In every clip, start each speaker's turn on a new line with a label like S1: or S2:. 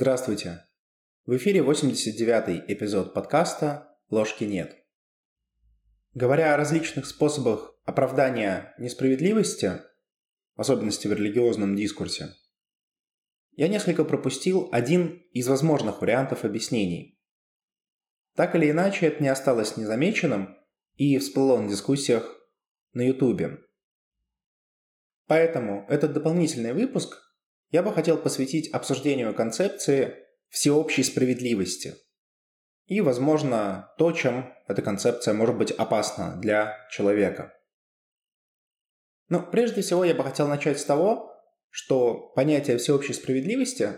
S1: Здравствуйте! В эфире 89-й эпизод подкаста «Ложки нет». Говоря о различных способах оправдания несправедливости, в особенности в религиозном дискурсе, я несколько пропустил один из возможных вариантов объяснений. Так или иначе, это не осталось незамеченным и всплыло на дискуссиях на YouTube. Поэтому этот дополнительный выпуск я бы хотел посвятить обсуждению концепции всеобщей справедливости. И, возможно, то, чем эта концепция может быть опасна для человека. Но прежде всего я бы хотел начать с того, что понятие всеобщей справедливости,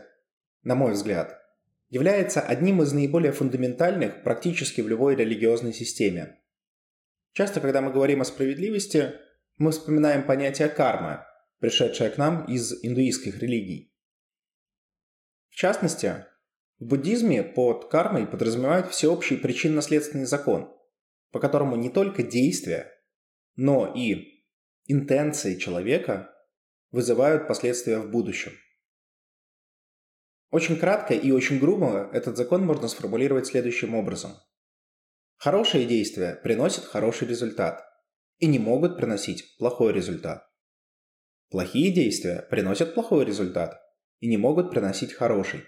S1: на мой взгляд, является одним из наиболее фундаментальных практически в любой религиозной системе. Часто, когда мы говорим о справедливости, мы вспоминаем понятие кармы, пришедшая к нам из индуистских религий. В частности, в буддизме под кармой подразумевают всеобщий причинно-следственный закон, по которому не только действия, но и интенции человека вызывают последствия в будущем. Очень кратко и очень грубо этот закон можно сформулировать следующим образом. Хорошие действия приносят хороший результат и не могут приносить плохой результат. Плохие действия приносят плохой результат и не могут приносить хороший.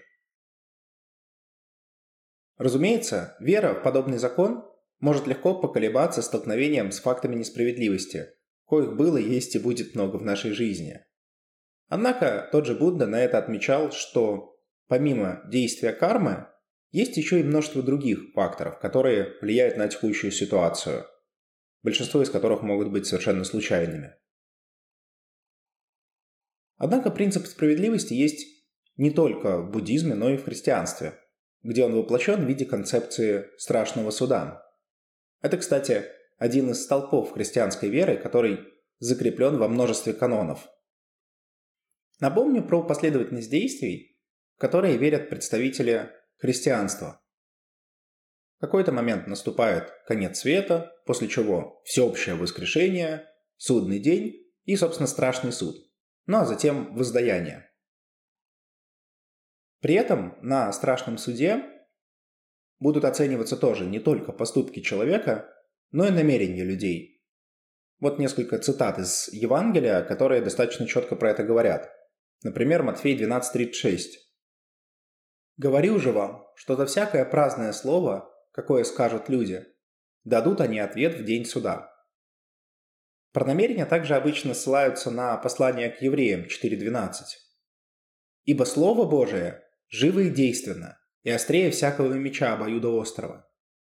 S1: Разумеется, вера в подобный закон может легко поколебаться столкновением с фактами несправедливости, коих было, есть и будет много в нашей жизни. Однако тот же Будда на это отмечал, что помимо действия кармы, есть еще и множество других факторов, которые влияют на текущую ситуацию, большинство из которых могут быть совершенно случайными. Однако принцип справедливости есть не только в буддизме, но и в христианстве, где он воплощен в виде концепции страшного суда. Это, кстати, один из столпов христианской веры, который закреплен во множестве канонов. Напомню про последовательность действий, в которые верят представители христианства. В какой-то момент наступает конец света, после чего всеобщее воскрешение, судный день и, собственно, страшный суд – ну а затем воздаяние. При этом на страшном суде будут оцениваться тоже не только поступки человека, но и намерения людей. Вот несколько цитат из Евангелия, которые достаточно четко про это говорят. Например, Матфей 12.36. «Говорю же вам, что за всякое праздное слово, какое скажут люди, дадут они ответ в день суда». Про намерения также обычно ссылаются на послание к евреям 4.12. «Ибо Слово Божие живо и действенно, и острее всякого меча обоюдоострого.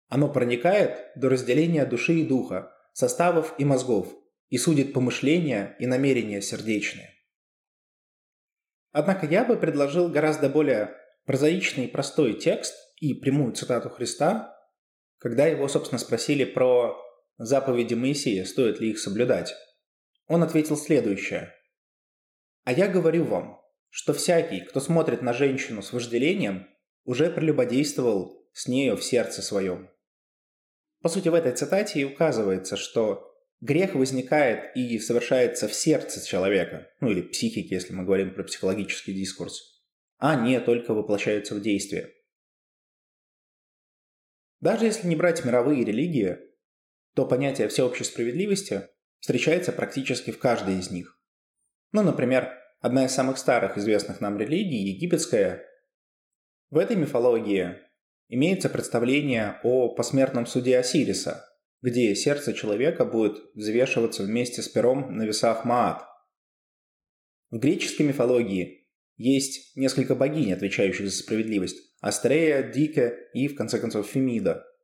S1: Оно проникает до разделения души и духа, составов и мозгов, и судит помышления и намерения сердечные». Однако я бы предложил гораздо более прозаичный и простой текст и прямую цитату Христа, когда его, собственно, спросили про заповеди Моисея, стоит ли их соблюдать, он ответил следующее. «А я говорю вам, что всякий, кто смотрит на женщину с вожделением, уже прелюбодействовал с нею в сердце своем». По сути, в этой цитате и указывается, что грех возникает и совершается в сердце человека, ну или психике, если мы говорим про психологический дискурс, а не только воплощается в действие. Даже если не брать мировые религии, то понятие всеобщей справедливости встречается практически в каждой из них. Ну, например, одна из самых старых известных нам религий, египетская, в этой мифологии имеется представление о посмертном суде Осириса, где сердце человека будет взвешиваться вместе с пером на весах Маат. В греческой мифологии есть несколько богинь, отвечающих за справедливость – Астрея, Дика и, в конце концов, Фемида –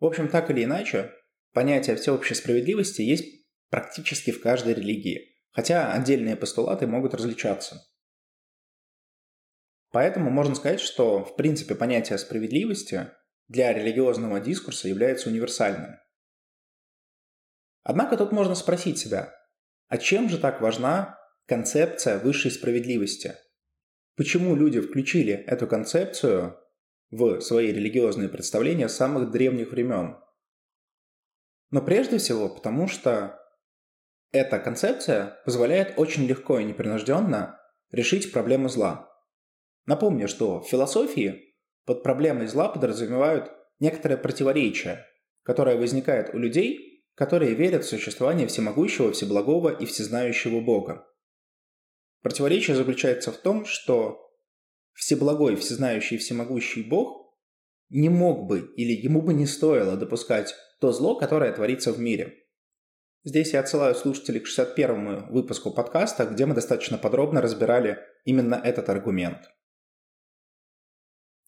S1: в общем, так или иначе, понятие всеобщей справедливости есть практически в каждой религии, хотя отдельные постулаты могут различаться. Поэтому можно сказать, что в принципе понятие справедливости для религиозного дискурса является универсальным. Однако тут можно спросить себя, а чем же так важна концепция высшей справедливости? Почему люди включили эту концепцию в свои религиозные представления самых древних времен. Но прежде всего потому, что эта концепция позволяет очень легко и непринужденно решить проблему зла. Напомню, что в философии под проблемой зла подразумевают некоторое противоречие, которое возникает у людей, которые верят в существование всемогущего, всеблагого и всезнающего Бога. Противоречие заключается в том, что всеблагой, всезнающий всемогущий Бог не мог бы или ему бы не стоило допускать то зло, которое творится в мире. Здесь я отсылаю слушателей к 61 выпуску подкаста, где мы достаточно подробно разбирали именно этот аргумент.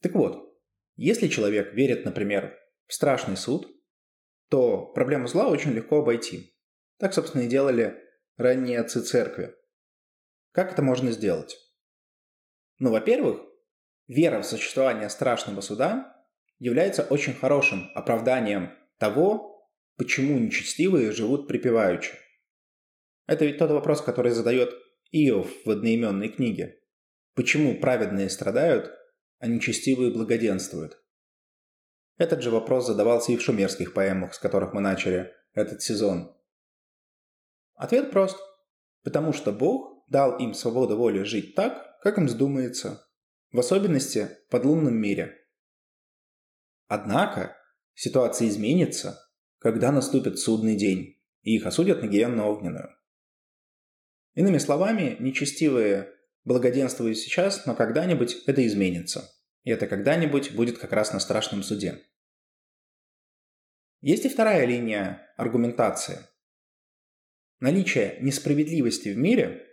S1: Так вот, если человек верит, например, в страшный суд, то проблему зла очень легко обойти. Так, собственно, и делали ранние отцы церкви. Как это можно сделать? Ну, во-первых, вера в существование страшного суда является очень хорошим оправданием того, почему нечестивые живут припеваючи. Это ведь тот вопрос, который задает Иов в одноименной книге. Почему праведные страдают, а нечестивые благоденствуют? Этот же вопрос задавался и в шумерских поэмах, с которых мы начали этот сезон. Ответ прост. Потому что Бог дал им свободу воли жить так, как им вздумается, в особенности в подлунном мире. Однако ситуация изменится, когда наступит судный день, и их осудят на гиенну огненную. Иными словами, нечестивые благоденствуют сейчас, но когда-нибудь это изменится. И это когда-нибудь будет как раз на страшном суде. Есть и вторая линия аргументации. Наличие несправедливости в мире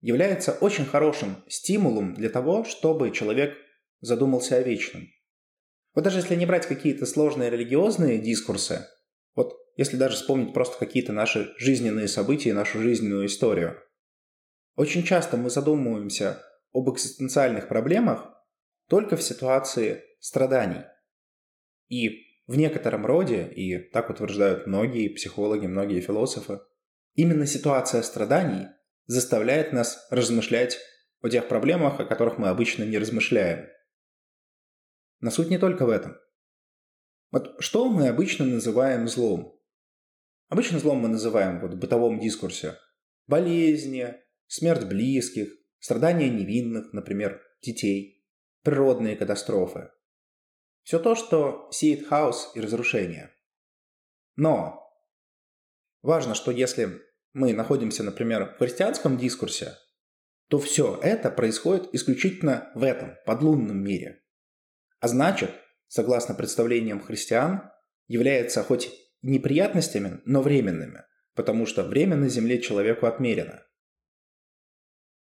S1: является очень хорошим стимулом для того, чтобы человек задумался о вечном. Вот даже если не брать какие-то сложные религиозные дискурсы, вот если даже вспомнить просто какие-то наши жизненные события, нашу жизненную историю, очень часто мы задумываемся об экзистенциальных проблемах только в ситуации страданий. И в некотором роде, и так утверждают многие психологи, многие философы, именно ситуация страданий заставляет нас размышлять о тех проблемах, о которых мы обычно не размышляем. Но суть не только в этом. Вот что мы обычно называем злом? Обычно злом мы называем вот в бытовом дискурсе болезни, смерть близких, страдания невинных, например, детей, природные катастрофы. Все то, что сеет хаос и разрушение. Но важно, что если мы находимся, например, в христианском дискурсе, то все это происходит исключительно в этом, подлунном мире. А значит, согласно представлениям христиан, является хоть неприятностями, но временными, потому что время на земле человеку отмерено.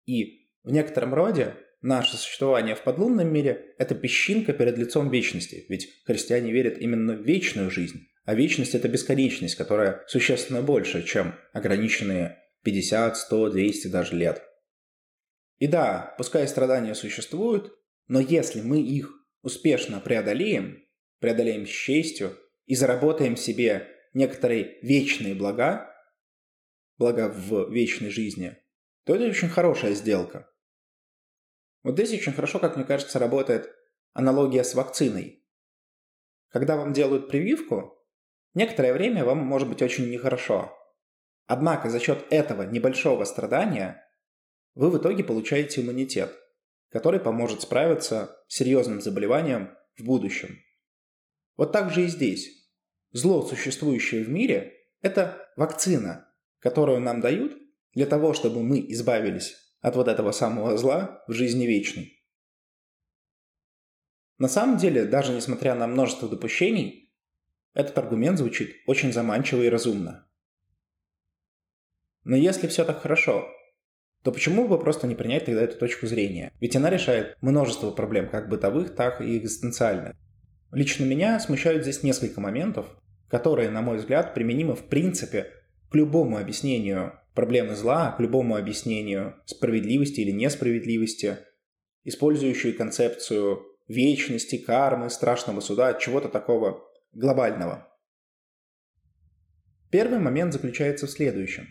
S1: И в некотором роде наше существование в подлунном мире – это песчинка перед лицом вечности, ведь христиане верят именно в вечную жизнь, а вечность – это бесконечность, которая существенно больше, чем ограниченные 50, 100, 200 даже лет. И да, пускай страдания существуют, но если мы их успешно преодолеем, преодолеем с честью и заработаем себе некоторые вечные блага, блага в вечной жизни, то это очень хорошая сделка. Вот здесь очень хорошо, как мне кажется, работает аналогия с вакциной. Когда вам делают прививку, некоторое время вам может быть очень нехорошо. Однако за счет этого небольшого страдания вы в итоге получаете иммунитет, который поможет справиться с серьезным заболеванием в будущем. Вот так же и здесь. Зло, существующее в мире, это вакцина, которую нам дают для того, чтобы мы избавились от вот этого самого зла в жизни вечной. На самом деле, даже несмотря на множество допущений, этот аргумент звучит очень заманчиво и разумно. Но если все так хорошо, то почему бы просто не принять тогда эту точку зрения? Ведь она решает множество проблем, как бытовых, так и экзистенциальных. Лично меня смущают здесь несколько моментов, которые, на мой взгляд, применимы в принципе к любому объяснению проблемы зла к любому объяснению справедливости или несправедливости, использующие концепцию вечности, кармы, страшного суда, чего-то такого глобального. Первый момент заключается в следующем.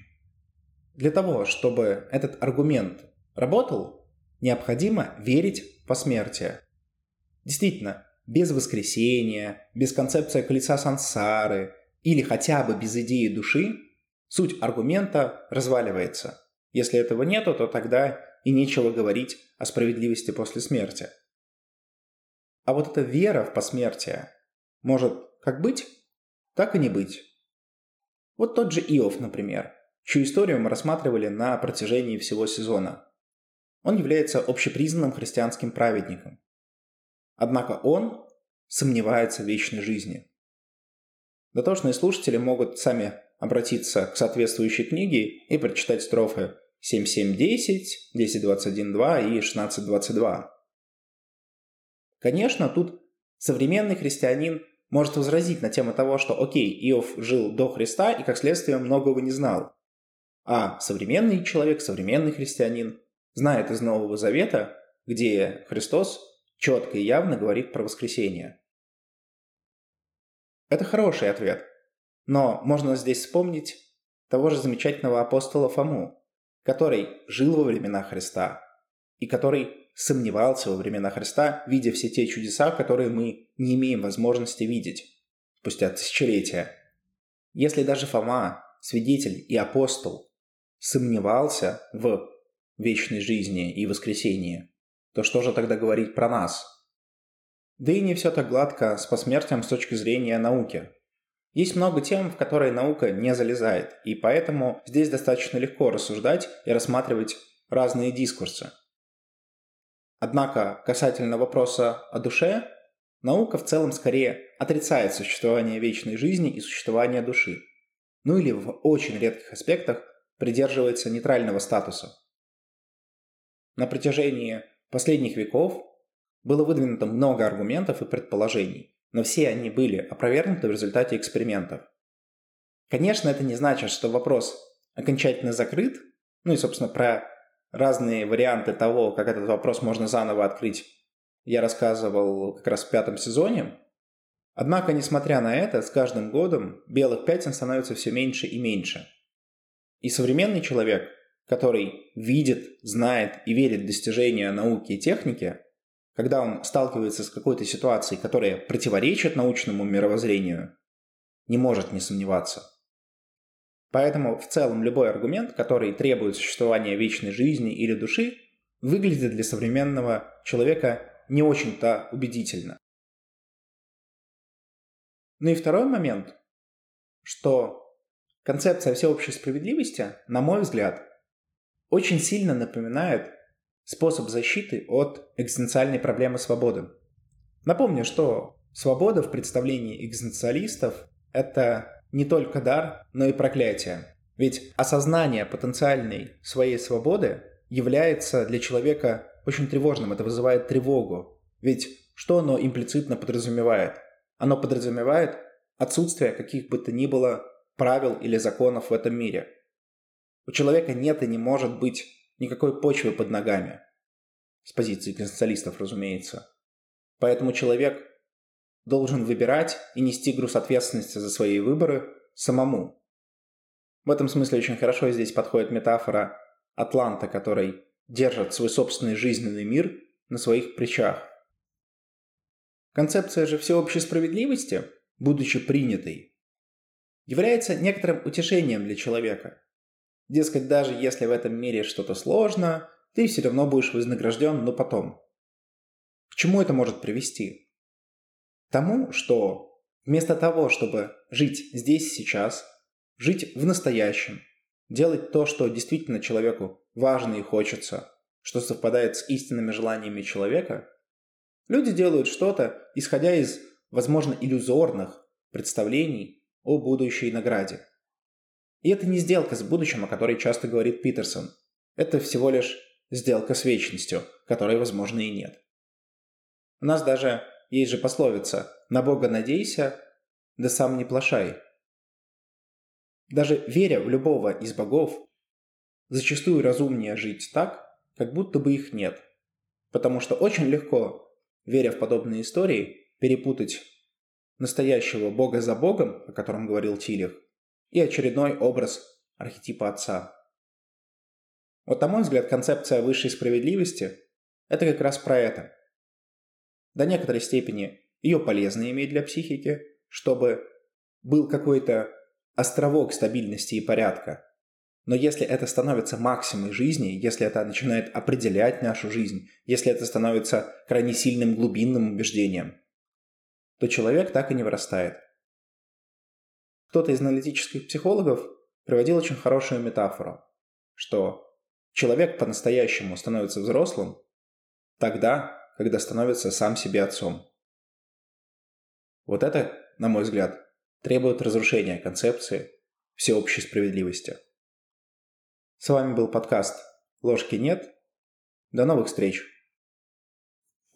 S1: Для того, чтобы этот аргумент работал, необходимо верить в посмертие. Действительно, без воскресения, без концепции колеса сансары или хотя бы без идеи души Суть аргумента разваливается. Если этого нету, то тогда и нечего говорить о справедливости после смерти. А вот эта вера в посмертие может как быть, так и не быть. Вот тот же Иов, например, чью историю мы рассматривали на протяжении всего сезона. Он является общепризнанным христианским праведником. Однако он сомневается в вечной жизни. Дотошные слушатели могут сами обратиться к соответствующей книге и прочитать строфы 7.7.10, 10.21.2 и 16.22. Конечно, тут современный христианин может возразить на тему того, что окей, Иов жил до Христа и как следствие многого не знал. А современный человек, современный христианин знает из Нового Завета, где Христос четко и явно говорит про воскресение. Это хороший ответ. Но можно здесь вспомнить того же замечательного апостола Фому, который жил во времена Христа и который сомневался во времена Христа, видя все те чудеса, которые мы не имеем возможности видеть спустя тысячелетия. Если даже Фома, свидетель и апостол, сомневался в вечной жизни и воскресении, то что же тогда говорить про нас – да и не все так гладко с посмертием с точки зрения науки. Есть много тем, в которые наука не залезает, и поэтому здесь достаточно легко рассуждать и рассматривать разные дискурсы. Однако касательно вопроса о душе, наука в целом скорее отрицает существование вечной жизни и существование души. Ну или в очень редких аспектах придерживается нейтрального статуса. На протяжении последних веков было выдвинуто много аргументов и предположений, но все они были опровергнуты в результате экспериментов. Конечно, это не значит, что вопрос окончательно закрыт, ну и, собственно, про разные варианты того, как этот вопрос можно заново открыть, я рассказывал как раз в пятом сезоне. Однако, несмотря на это, с каждым годом белых пятен становится все меньше и меньше. И современный человек, который видит, знает и верит в достижения науки и техники, когда он сталкивается с какой-то ситуацией, которая противоречит научному мировоззрению, не может не сомневаться. Поэтому в целом любой аргумент, который требует существования вечной жизни или души, выглядит для современного человека не очень-то убедительно. Ну и второй момент, что концепция всеобщей справедливости, на мой взгляд, очень сильно напоминает способ защиты от экзистенциальной проблемы свободы. Напомню, что свобода в представлении экзистенциалистов – это не только дар, но и проклятие. Ведь осознание потенциальной своей свободы является для человека очень тревожным, это вызывает тревогу. Ведь что оно имплицитно подразумевает? Оно подразумевает отсутствие каких бы то ни было правил или законов в этом мире. У человека нет и не может быть никакой почвы под ногами. С позиции конституциалистов, разумеется. Поэтому человек должен выбирать и нести груз ответственности за свои выборы самому. В этом смысле очень хорошо здесь подходит метафора Атланта, который держит свой собственный жизненный мир на своих плечах. Концепция же всеобщей справедливости, будучи принятой, является некоторым утешением для человека – Дескать, даже если в этом мире что-то сложно, ты все равно будешь вознагражден, но потом. К чему это может привести? Тому, что вместо того, чтобы жить здесь сейчас, жить в настоящем, делать то, что действительно человеку важно и хочется, что совпадает с истинными желаниями человека, люди делают что-то, исходя из, возможно, иллюзорных представлений о будущей награде – и это не сделка с будущим, о которой часто говорит Питерсон. Это всего лишь сделка с вечностью, которой, возможно, и нет. У нас даже есть же пословица «На Бога надейся, да сам не плашай». Даже веря в любого из богов, зачастую разумнее жить так, как будто бы их нет. Потому что очень легко, веря в подобные истории, перепутать настоящего бога за богом, о котором говорил Тилих, и очередной образ архетипа отца. Вот, на мой взгляд, концепция высшей справедливости – это как раз про это. До некоторой степени ее полезно иметь для психики, чтобы был какой-то островок стабильности и порядка. Но если это становится максимой жизни, если это начинает определять нашу жизнь, если это становится крайне сильным глубинным убеждением, то человек так и не вырастает. Кто-то из аналитических психологов приводил очень хорошую метафору, что человек по-настоящему становится взрослым тогда, когда становится сам себе отцом. Вот это, на мой взгляд, требует разрушения концепции всеобщей справедливости. С вами был подкаст «Ложки нет». До новых встреч!